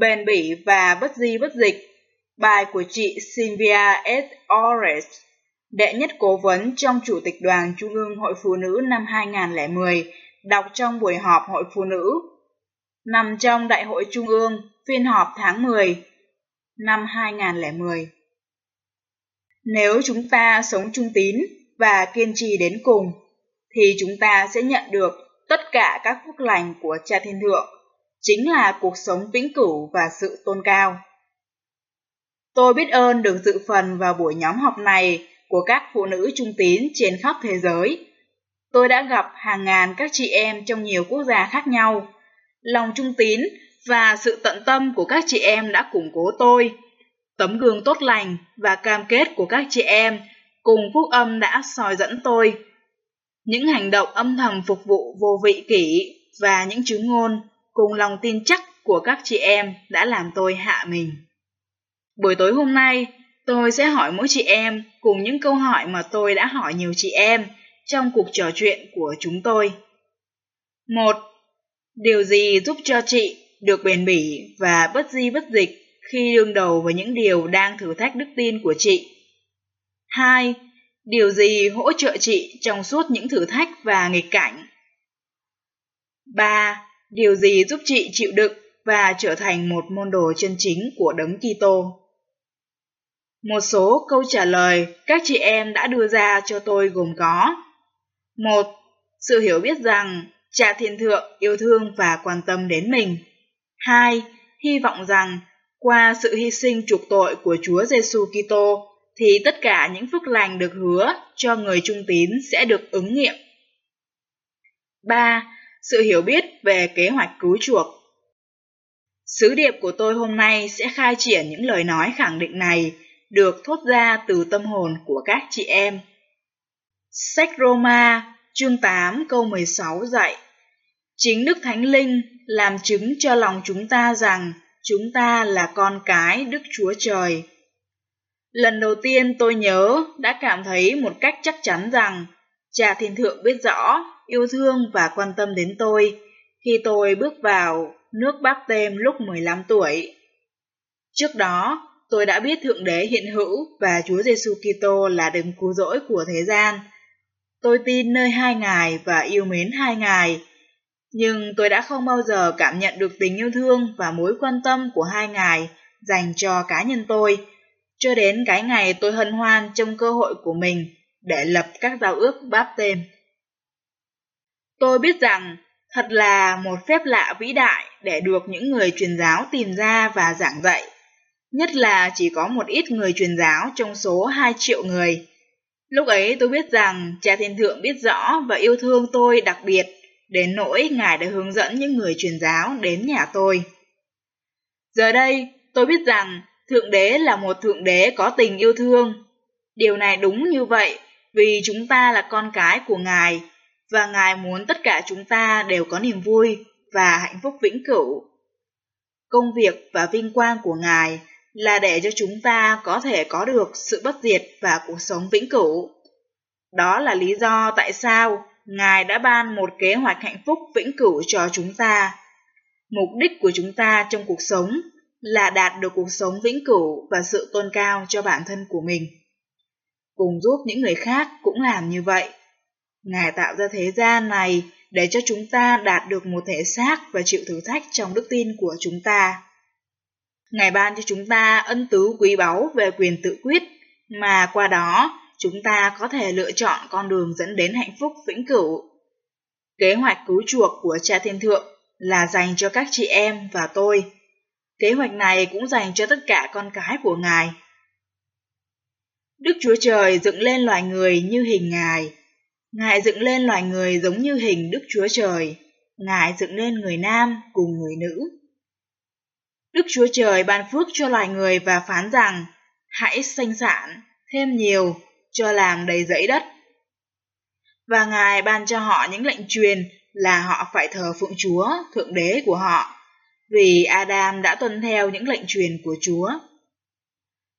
Bền bỉ và bất di bất dịch. Bài của chị Sylvia S. Ores, đệ nhất cố vấn trong Chủ tịch Đoàn Trung ương Hội Phụ nữ năm 2010, đọc trong buổi họp Hội Phụ nữ, nằm trong Đại hội Trung ương, phiên họp tháng 10 năm 2010. Nếu chúng ta sống trung tín và kiên trì đến cùng, thì chúng ta sẽ nhận được tất cả các phúc lành của Cha Thiên Thượng chính là cuộc sống vĩnh cửu và sự tôn cao. Tôi biết ơn được dự phần vào buổi nhóm học này của các phụ nữ trung tín trên khắp thế giới. Tôi đã gặp hàng ngàn các chị em trong nhiều quốc gia khác nhau. Lòng trung tín và sự tận tâm của các chị em đã củng cố tôi. Tấm gương tốt lành và cam kết của các chị em cùng phúc âm đã soi dẫn tôi. Những hành động âm thầm phục vụ vô vị kỷ và những chứng ngôn cùng lòng tin chắc của các chị em đã làm tôi hạ mình. Buổi tối hôm nay, tôi sẽ hỏi mỗi chị em cùng những câu hỏi mà tôi đã hỏi nhiều chị em trong cuộc trò chuyện của chúng tôi. Một, Điều gì giúp cho chị được bền bỉ và bất di bất dịch khi đương đầu với những điều đang thử thách đức tin của chị? 2. Điều gì hỗ trợ chị trong suốt những thử thách và nghịch cảnh? 3. Điều gì giúp chị chịu đựng và trở thành một môn đồ chân chính của đấng Kitô? Một số câu trả lời các chị em đã đưa ra cho tôi gồm có một, Sự hiểu biết rằng Cha Thiên Thượng yêu thương và quan tâm đến mình. 2. Hy vọng rằng qua sự hy sinh trục tội của Chúa Giêsu Kitô thì tất cả những phước lành được hứa cho người trung tín sẽ được ứng nghiệm. 3 sự hiểu biết về kế hoạch cứu chuộc. Sứ điệp của tôi hôm nay sẽ khai triển những lời nói khẳng định này được thốt ra từ tâm hồn của các chị em. Sách Roma, chương 8 câu 16 dạy Chính Đức Thánh Linh làm chứng cho lòng chúng ta rằng chúng ta là con cái Đức Chúa Trời. Lần đầu tiên tôi nhớ đã cảm thấy một cách chắc chắn rằng Cha Thiên Thượng biết rõ yêu thương và quan tâm đến tôi khi tôi bước vào nước Bắc Tem lúc 15 tuổi. Trước đó, tôi đã biết Thượng Đế hiện hữu và Chúa Giêsu Kitô là đấng cứu rỗi của thế gian. Tôi tin nơi hai ngài và yêu mến hai ngài, nhưng tôi đã không bao giờ cảm nhận được tình yêu thương và mối quan tâm của hai ngài dành cho cá nhân tôi, cho đến cái ngày tôi hân hoan trong cơ hội của mình để lập các giao ước báp tên. Tôi biết rằng thật là một phép lạ vĩ đại để được những người truyền giáo tìm ra và giảng dạy. Nhất là chỉ có một ít người truyền giáo trong số 2 triệu người. Lúc ấy tôi biết rằng cha thiên thượng biết rõ và yêu thương tôi đặc biệt, đến nỗi Ngài đã hướng dẫn những người truyền giáo đến nhà tôi. Giờ đây, tôi biết rằng Thượng Đế là một Thượng Đế có tình yêu thương. Điều này đúng như vậy vì chúng ta là con cái của Ngài và Ngài muốn tất cả chúng ta đều có niềm vui và hạnh phúc vĩnh cửu. Công việc và vinh quang của Ngài là để cho chúng ta có thể có được sự bất diệt và cuộc sống vĩnh cửu. Đó là lý do tại sao Ngài đã ban một kế hoạch hạnh phúc vĩnh cửu cho chúng ta. Mục đích của chúng ta trong cuộc sống là đạt được cuộc sống vĩnh cửu và sự tôn cao cho bản thân của mình. Cùng giúp những người khác cũng làm như vậy. Ngài tạo ra thế gian này để cho chúng ta đạt được một thể xác và chịu thử thách trong đức tin của chúng ta. Ngài ban cho chúng ta ân tứ quý báu về quyền tự quyết, mà qua đó chúng ta có thể lựa chọn con đường dẫn đến hạnh phúc vĩnh cửu. Kế hoạch cứu chuộc của Cha Thiên Thượng là dành cho các chị em và tôi. Kế hoạch này cũng dành cho tất cả con cái của Ngài. Đức Chúa Trời dựng lên loài người như hình Ngài, Ngài dựng lên loài người giống như hình Đức Chúa Trời. Ngài dựng lên người nam cùng người nữ. Đức Chúa Trời ban phước cho loài người và phán rằng, hãy sanh sản, thêm nhiều, cho làm đầy dãy đất. Và Ngài ban cho họ những lệnh truyền là họ phải thờ phượng Chúa, Thượng Đế của họ, vì Adam đã tuân theo những lệnh truyền của Chúa.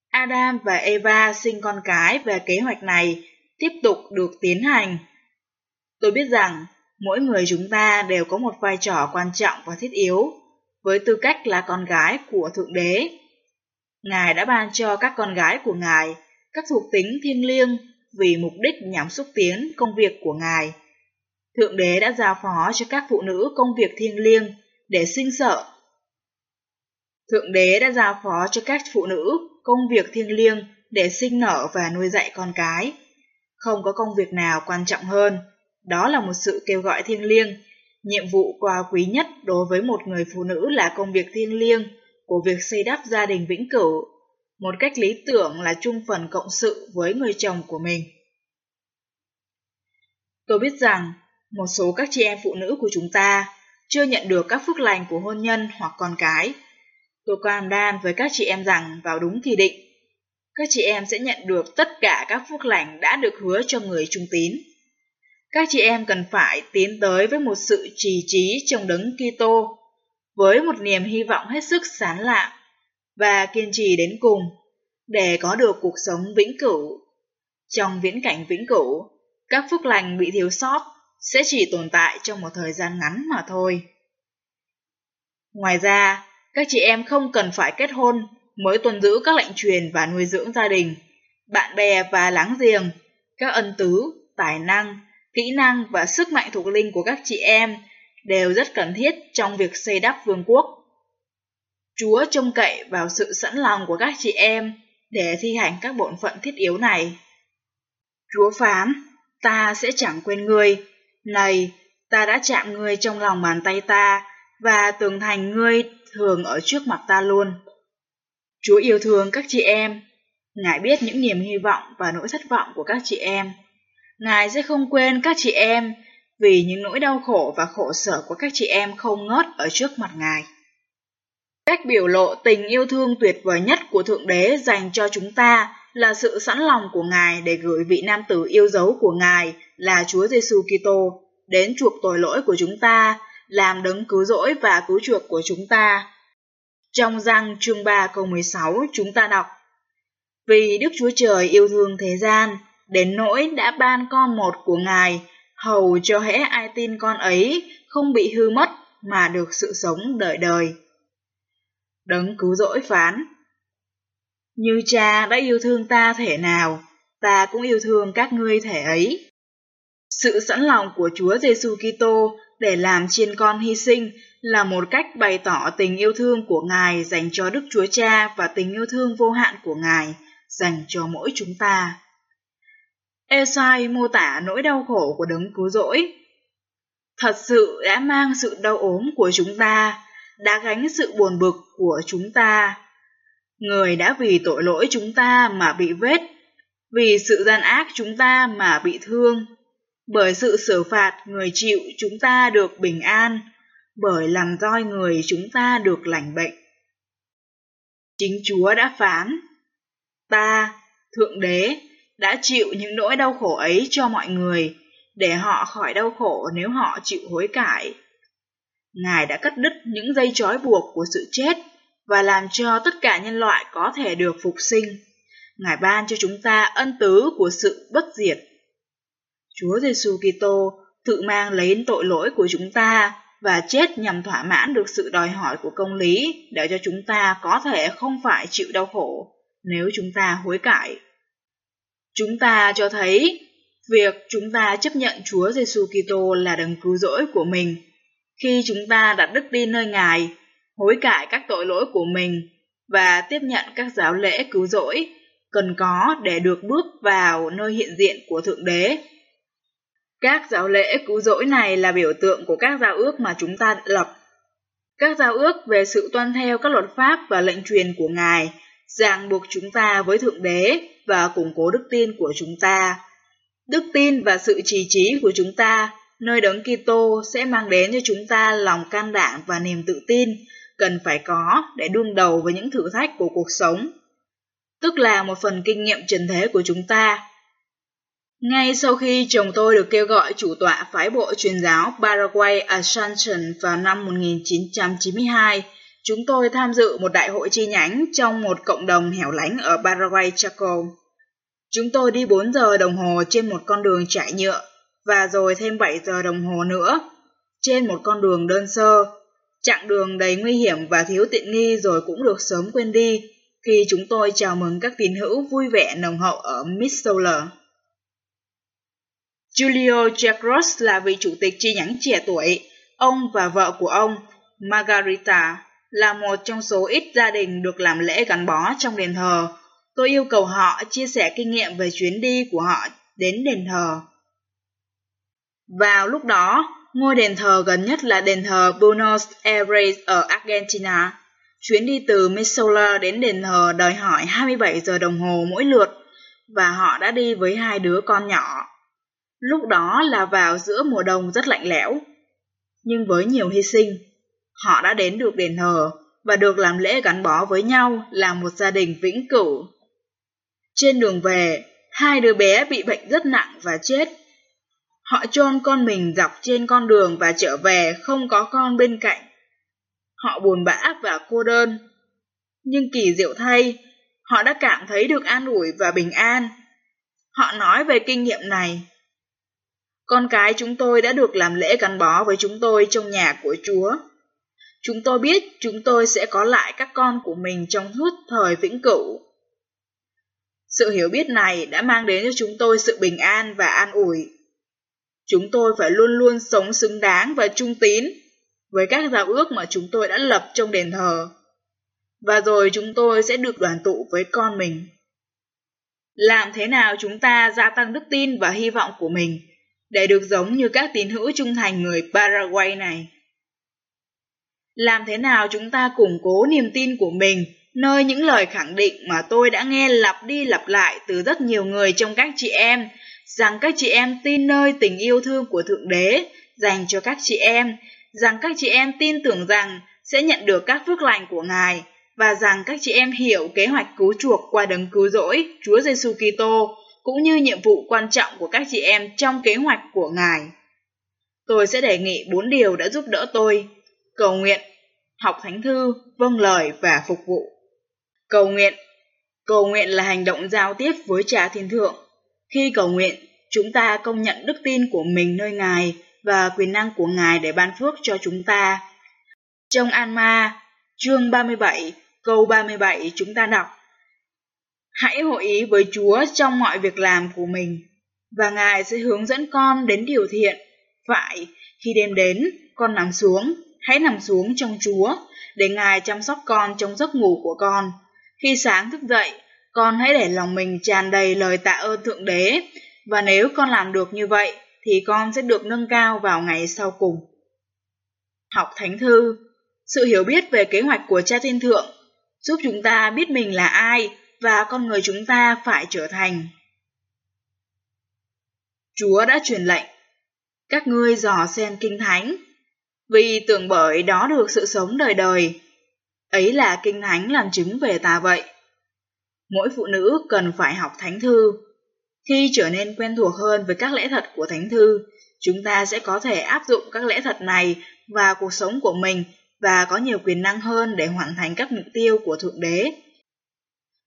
Adam và Eva sinh con cái về kế hoạch này tiếp tục được tiến hành. Tôi biết rằng mỗi người chúng ta đều có một vai trò quan trọng và thiết yếu với tư cách là con gái của Thượng Đế. Ngài đã ban cho các con gái của Ngài các thuộc tính thiêng liêng vì mục đích nhằm xúc tiến công việc của Ngài. Thượng Đế đã giao phó cho các phụ nữ công việc thiêng liêng để sinh sợ. Thượng Đế đã giao phó cho các phụ nữ công việc thiêng liêng để sinh nở và nuôi dạy con cái. Không có công việc nào quan trọng hơn. Đó là một sự kêu gọi thiêng liêng. Nhiệm vụ quá quý nhất đối với một người phụ nữ là công việc thiêng liêng của việc xây đắp gia đình vĩnh cửu. Một cách lý tưởng là chung phần cộng sự với người chồng của mình. Tôi biết rằng một số các chị em phụ nữ của chúng ta chưa nhận được các phước lành của hôn nhân hoặc con cái. Tôi cam đoan với các chị em rằng vào đúng kỳ định, các chị em sẽ nhận được tất cả các phước lành đã được hứa cho người trung tín. Các chị em cần phải tiến tới với một sự trì trí trong đấng Kitô, với một niềm hy vọng hết sức sán lạ và kiên trì đến cùng để có được cuộc sống vĩnh cửu. Trong viễn cảnh vĩnh cửu, các phước lành bị thiếu sót sẽ chỉ tồn tại trong một thời gian ngắn mà thôi. Ngoài ra, các chị em không cần phải kết hôn mới tuân giữ các lệnh truyền và nuôi dưỡng gia đình, bạn bè và láng giềng, các ân tứ, tài năng, kỹ năng và sức mạnh thuộc linh của các chị em đều rất cần thiết trong việc xây đắp vương quốc. Chúa trông cậy vào sự sẵn lòng của các chị em để thi hành các bổn phận thiết yếu này. Chúa phán, ta sẽ chẳng quên ngươi, này, ta đã chạm ngươi trong lòng bàn tay ta, và tường thành ngươi thường ở trước mặt ta luôn. Chúa yêu thương các chị em. Ngài biết những niềm hy vọng và nỗi thất vọng của các chị em. Ngài sẽ không quên các chị em vì những nỗi đau khổ và khổ sở của các chị em không ngớt ở trước mặt Ngài. Cách biểu lộ tình yêu thương tuyệt vời nhất của Thượng Đế dành cho chúng ta là sự sẵn lòng của Ngài để gửi vị nam tử yêu dấu của Ngài là Chúa Giêsu Kitô đến chuộc tội lỗi của chúng ta, làm đấng cứu rỗi và cứu chuộc của chúng ta. Trong răng chương 3 câu 16 chúng ta đọc Vì Đức Chúa Trời yêu thương thế gian, đến nỗi đã ban con một của Ngài, hầu cho hễ ai tin con ấy không bị hư mất mà được sự sống đời đời. Đấng cứu rỗi phán Như cha đã yêu thương ta thể nào, ta cũng yêu thương các ngươi thể ấy. Sự sẵn lòng của Chúa Giêsu Kitô để làm chiên con hy sinh là một cách bày tỏ tình yêu thương của Ngài dành cho Đức Chúa Cha và tình yêu thương vô hạn của Ngài dành cho mỗi chúng ta. Esai mô tả nỗi đau khổ của đấng cứu rỗi. Thật sự đã mang sự đau ốm của chúng ta, đã gánh sự buồn bực của chúng ta. Người đã vì tội lỗi chúng ta mà bị vết, vì sự gian ác chúng ta mà bị thương bởi sự xử phạt người chịu chúng ta được bình an, bởi làm roi người chúng ta được lành bệnh. Chính Chúa đã phán, ta, Thượng Đế, đã chịu những nỗi đau khổ ấy cho mọi người, để họ khỏi đau khổ nếu họ chịu hối cải. Ngài đã cắt đứt những dây trói buộc của sự chết và làm cho tất cả nhân loại có thể được phục sinh. Ngài ban cho chúng ta ân tứ của sự bất diệt Chúa Giêsu Kitô tự mang lấy tội lỗi của chúng ta và chết nhằm thỏa mãn được sự đòi hỏi của công lý để cho chúng ta có thể không phải chịu đau khổ nếu chúng ta hối cải. Chúng ta cho thấy việc chúng ta chấp nhận Chúa Giêsu Kitô là đấng cứu rỗi của mình khi chúng ta đặt đức tin nơi Ngài, hối cải các tội lỗi của mình và tiếp nhận các giáo lễ cứu rỗi cần có để được bước vào nơi hiện diện của Thượng Đế các giáo lễ cứu rỗi này là biểu tượng của các giao ước mà chúng ta lập. Các giao ước về sự tuân theo các luật pháp và lệnh truyền của Ngài, ràng buộc chúng ta với Thượng Đế và củng cố đức tin của chúng ta. Đức tin và sự trì trí của chúng ta, nơi đấng Kitô sẽ mang đến cho chúng ta lòng can đảm và niềm tự tin, cần phải có để đương đầu với những thử thách của cuộc sống. Tức là một phần kinh nghiệm trần thế của chúng ta. Ngay sau khi chồng tôi được kêu gọi chủ tọa phái bộ truyền giáo Paraguay Ascension vào năm 1992, chúng tôi tham dự một đại hội chi nhánh trong một cộng đồng hẻo lánh ở Paraguay Chaco. Chúng tôi đi 4 giờ đồng hồ trên một con đường trải nhựa và rồi thêm 7 giờ đồng hồ nữa trên một con đường đơn sơ. Chặng đường đầy nguy hiểm và thiếu tiện nghi rồi cũng được sớm quên đi khi chúng tôi chào mừng các tín hữu vui vẻ nồng hậu ở Missoula. Julio Jacros là vị chủ tịch chi nhánh trẻ tuổi. Ông và vợ của ông, Margarita, là một trong số ít gia đình được làm lễ gắn bó trong đền thờ. Tôi yêu cầu họ chia sẻ kinh nghiệm về chuyến đi của họ đến đền thờ. Vào lúc đó, ngôi đền thờ gần nhất là đền thờ Buenos Aires ở Argentina. Chuyến đi từ Missoula đến đền thờ đòi hỏi 27 giờ đồng hồ mỗi lượt, và họ đã đi với hai đứa con nhỏ. Lúc đó là vào giữa mùa đông rất lạnh lẽo. Nhưng với nhiều hy sinh, họ đã đến được đền thờ và được làm lễ gắn bó với nhau là một gia đình vĩnh cửu. Trên đường về, hai đứa bé bị bệnh rất nặng và chết. Họ chôn con mình dọc trên con đường và trở về không có con bên cạnh. Họ buồn bã và cô đơn. Nhưng kỳ diệu thay, họ đã cảm thấy được an ủi và bình an. Họ nói về kinh nghiệm này. Con cái chúng tôi đã được làm lễ gắn bó với chúng tôi trong nhà của Chúa. Chúng tôi biết chúng tôi sẽ có lại các con của mình trong suốt thời vĩnh cửu. Sự hiểu biết này đã mang đến cho chúng tôi sự bình an và an ủi. Chúng tôi phải luôn luôn sống xứng đáng và trung tín với các giao ước mà chúng tôi đã lập trong đền thờ. Và rồi chúng tôi sẽ được đoàn tụ với con mình. Làm thế nào chúng ta gia tăng đức tin và hy vọng của mình để được giống như các tín hữu trung thành người Paraguay này? Làm thế nào chúng ta củng cố niềm tin của mình nơi những lời khẳng định mà tôi đã nghe lặp đi lặp lại từ rất nhiều người trong các chị em rằng các chị em tin nơi tình yêu thương của Thượng Đế dành cho các chị em, rằng các chị em tin tưởng rằng sẽ nhận được các phước lành của Ngài và rằng các chị em hiểu kế hoạch cứu chuộc qua đấng cứu rỗi Chúa Giêsu Kitô cũng như nhiệm vụ quan trọng của các chị em trong kế hoạch của Ngài. Tôi sẽ đề nghị bốn điều đã giúp đỡ tôi: cầu nguyện, học thánh thư, vâng lời và phục vụ. Cầu nguyện Cầu nguyện là hành động giao tiếp với Cha Thiên Thượng. Khi cầu nguyện, chúng ta công nhận đức tin của mình nơi Ngài và quyền năng của Ngài để ban phước cho chúng ta. Trong An-ma, chương 37, câu 37 chúng ta đọc Hãy hội ý với Chúa trong mọi việc làm của mình, và Ngài sẽ hướng dẫn con đến điều thiện. Phải, khi đêm đến, con nằm xuống, hãy nằm xuống trong Chúa, để Ngài chăm sóc con trong giấc ngủ của con. Khi sáng thức dậy, con hãy để lòng mình tràn đầy lời tạ ơn Thượng Đế, và nếu con làm được như vậy, thì con sẽ được nâng cao vào ngày sau cùng. Học Thánh Thư Sự hiểu biết về kế hoạch của Cha Thiên Thượng giúp chúng ta biết mình là ai và con người chúng ta phải trở thành. Chúa đã truyền lệnh, các ngươi dò xem kinh thánh, vì tưởng bởi đó được sự sống đời đời. Ấy là kinh thánh làm chứng về ta vậy. Mỗi phụ nữ cần phải học thánh thư. Khi trở nên quen thuộc hơn với các lẽ thật của thánh thư, chúng ta sẽ có thể áp dụng các lẽ thật này vào cuộc sống của mình và có nhiều quyền năng hơn để hoàn thành các mục tiêu của Thượng Đế.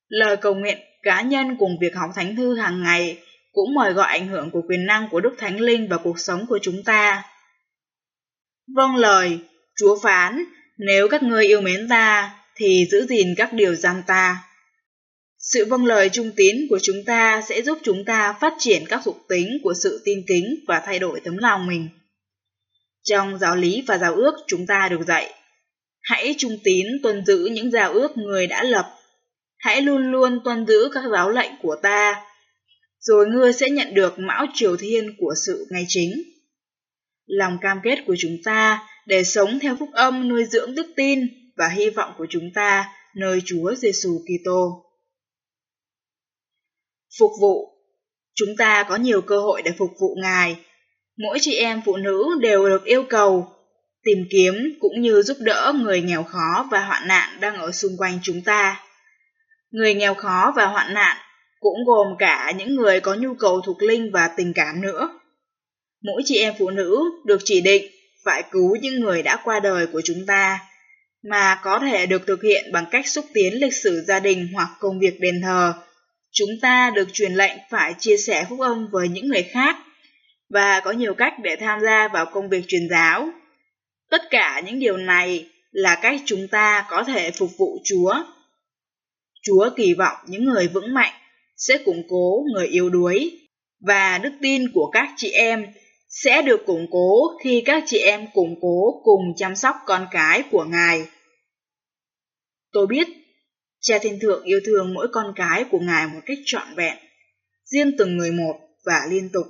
Lời cầu nguyện cá nhân cùng việc học thánh thư hàng ngày cũng mời gọi ảnh hưởng của quyền năng của Đức Thánh Linh vào cuộc sống của chúng ta. Vâng lời, Chúa phán, nếu các ngươi yêu mến ta, thì giữ gìn các điều giam ta. Sự vâng lời trung tín của chúng ta sẽ giúp chúng ta phát triển các thuộc tính của sự tin kính và thay đổi tấm lòng mình. Trong giáo lý và giáo ước chúng ta được dạy, hãy trung tín tuân giữ những giáo ước người đã lập. Hãy luôn luôn tuân giữ các giáo lệnh của ta, rồi ngươi sẽ nhận được mão triều thiên của sự ngay chính. Lòng cam kết của chúng ta để sống theo phúc âm nuôi dưỡng đức tin và hy vọng của chúng ta nơi Chúa Giêsu Kitô. Phục vụ chúng ta có nhiều cơ hội để phục vụ Ngài. Mỗi chị em phụ nữ đều được yêu cầu tìm kiếm cũng như giúp đỡ người nghèo khó và hoạn nạn đang ở xung quanh chúng ta. Người nghèo khó và hoạn nạn cũng gồm cả những người có nhu cầu thuộc linh và tình cảm nữa. Mỗi chị em phụ nữ được chỉ định phải cứu những người đã qua đời của chúng ta, mà có thể được thực hiện bằng cách xúc tiến lịch sử gia đình hoặc công việc đền thờ. Chúng ta được truyền lệnh phải chia sẻ phúc âm với những người khác và có nhiều cách để tham gia vào công việc truyền giáo. Tất cả những điều này là cách chúng ta có thể phục vụ Chúa. Chúa kỳ vọng những người vững mạnh sẽ củng cố người yếu đuối và đức tin của các chị em sẽ được củng cố khi các chị em củng cố cùng chăm sóc con cái của Ngài. Tôi biết, cha thiên thượng yêu thương mỗi con cái của Ngài một cách trọn vẹn, riêng từng người một và liên tục.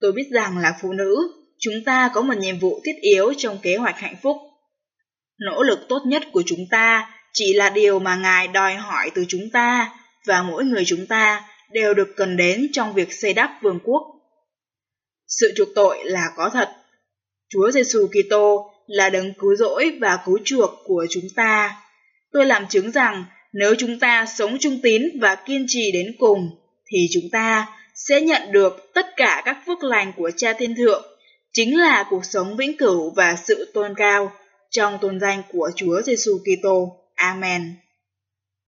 Tôi biết rằng là phụ nữ, chúng ta có một nhiệm vụ thiết yếu trong kế hoạch hạnh phúc. Nỗ lực tốt nhất của chúng ta chỉ là điều mà Ngài đòi hỏi từ chúng ta và mỗi người chúng ta đều được cần đến trong việc xây đắp vương quốc. Sự chuộc tội là có thật. Chúa Giêsu Kitô là đấng cứu rỗi và cứu chuộc của chúng ta. Tôi làm chứng rằng nếu chúng ta sống trung tín và kiên trì đến cùng, thì chúng ta sẽ nhận được tất cả các phước lành của Cha Thiên Thượng, chính là cuộc sống vĩnh cửu và sự tôn cao trong tôn danh của Chúa Giêsu Kitô. Amen.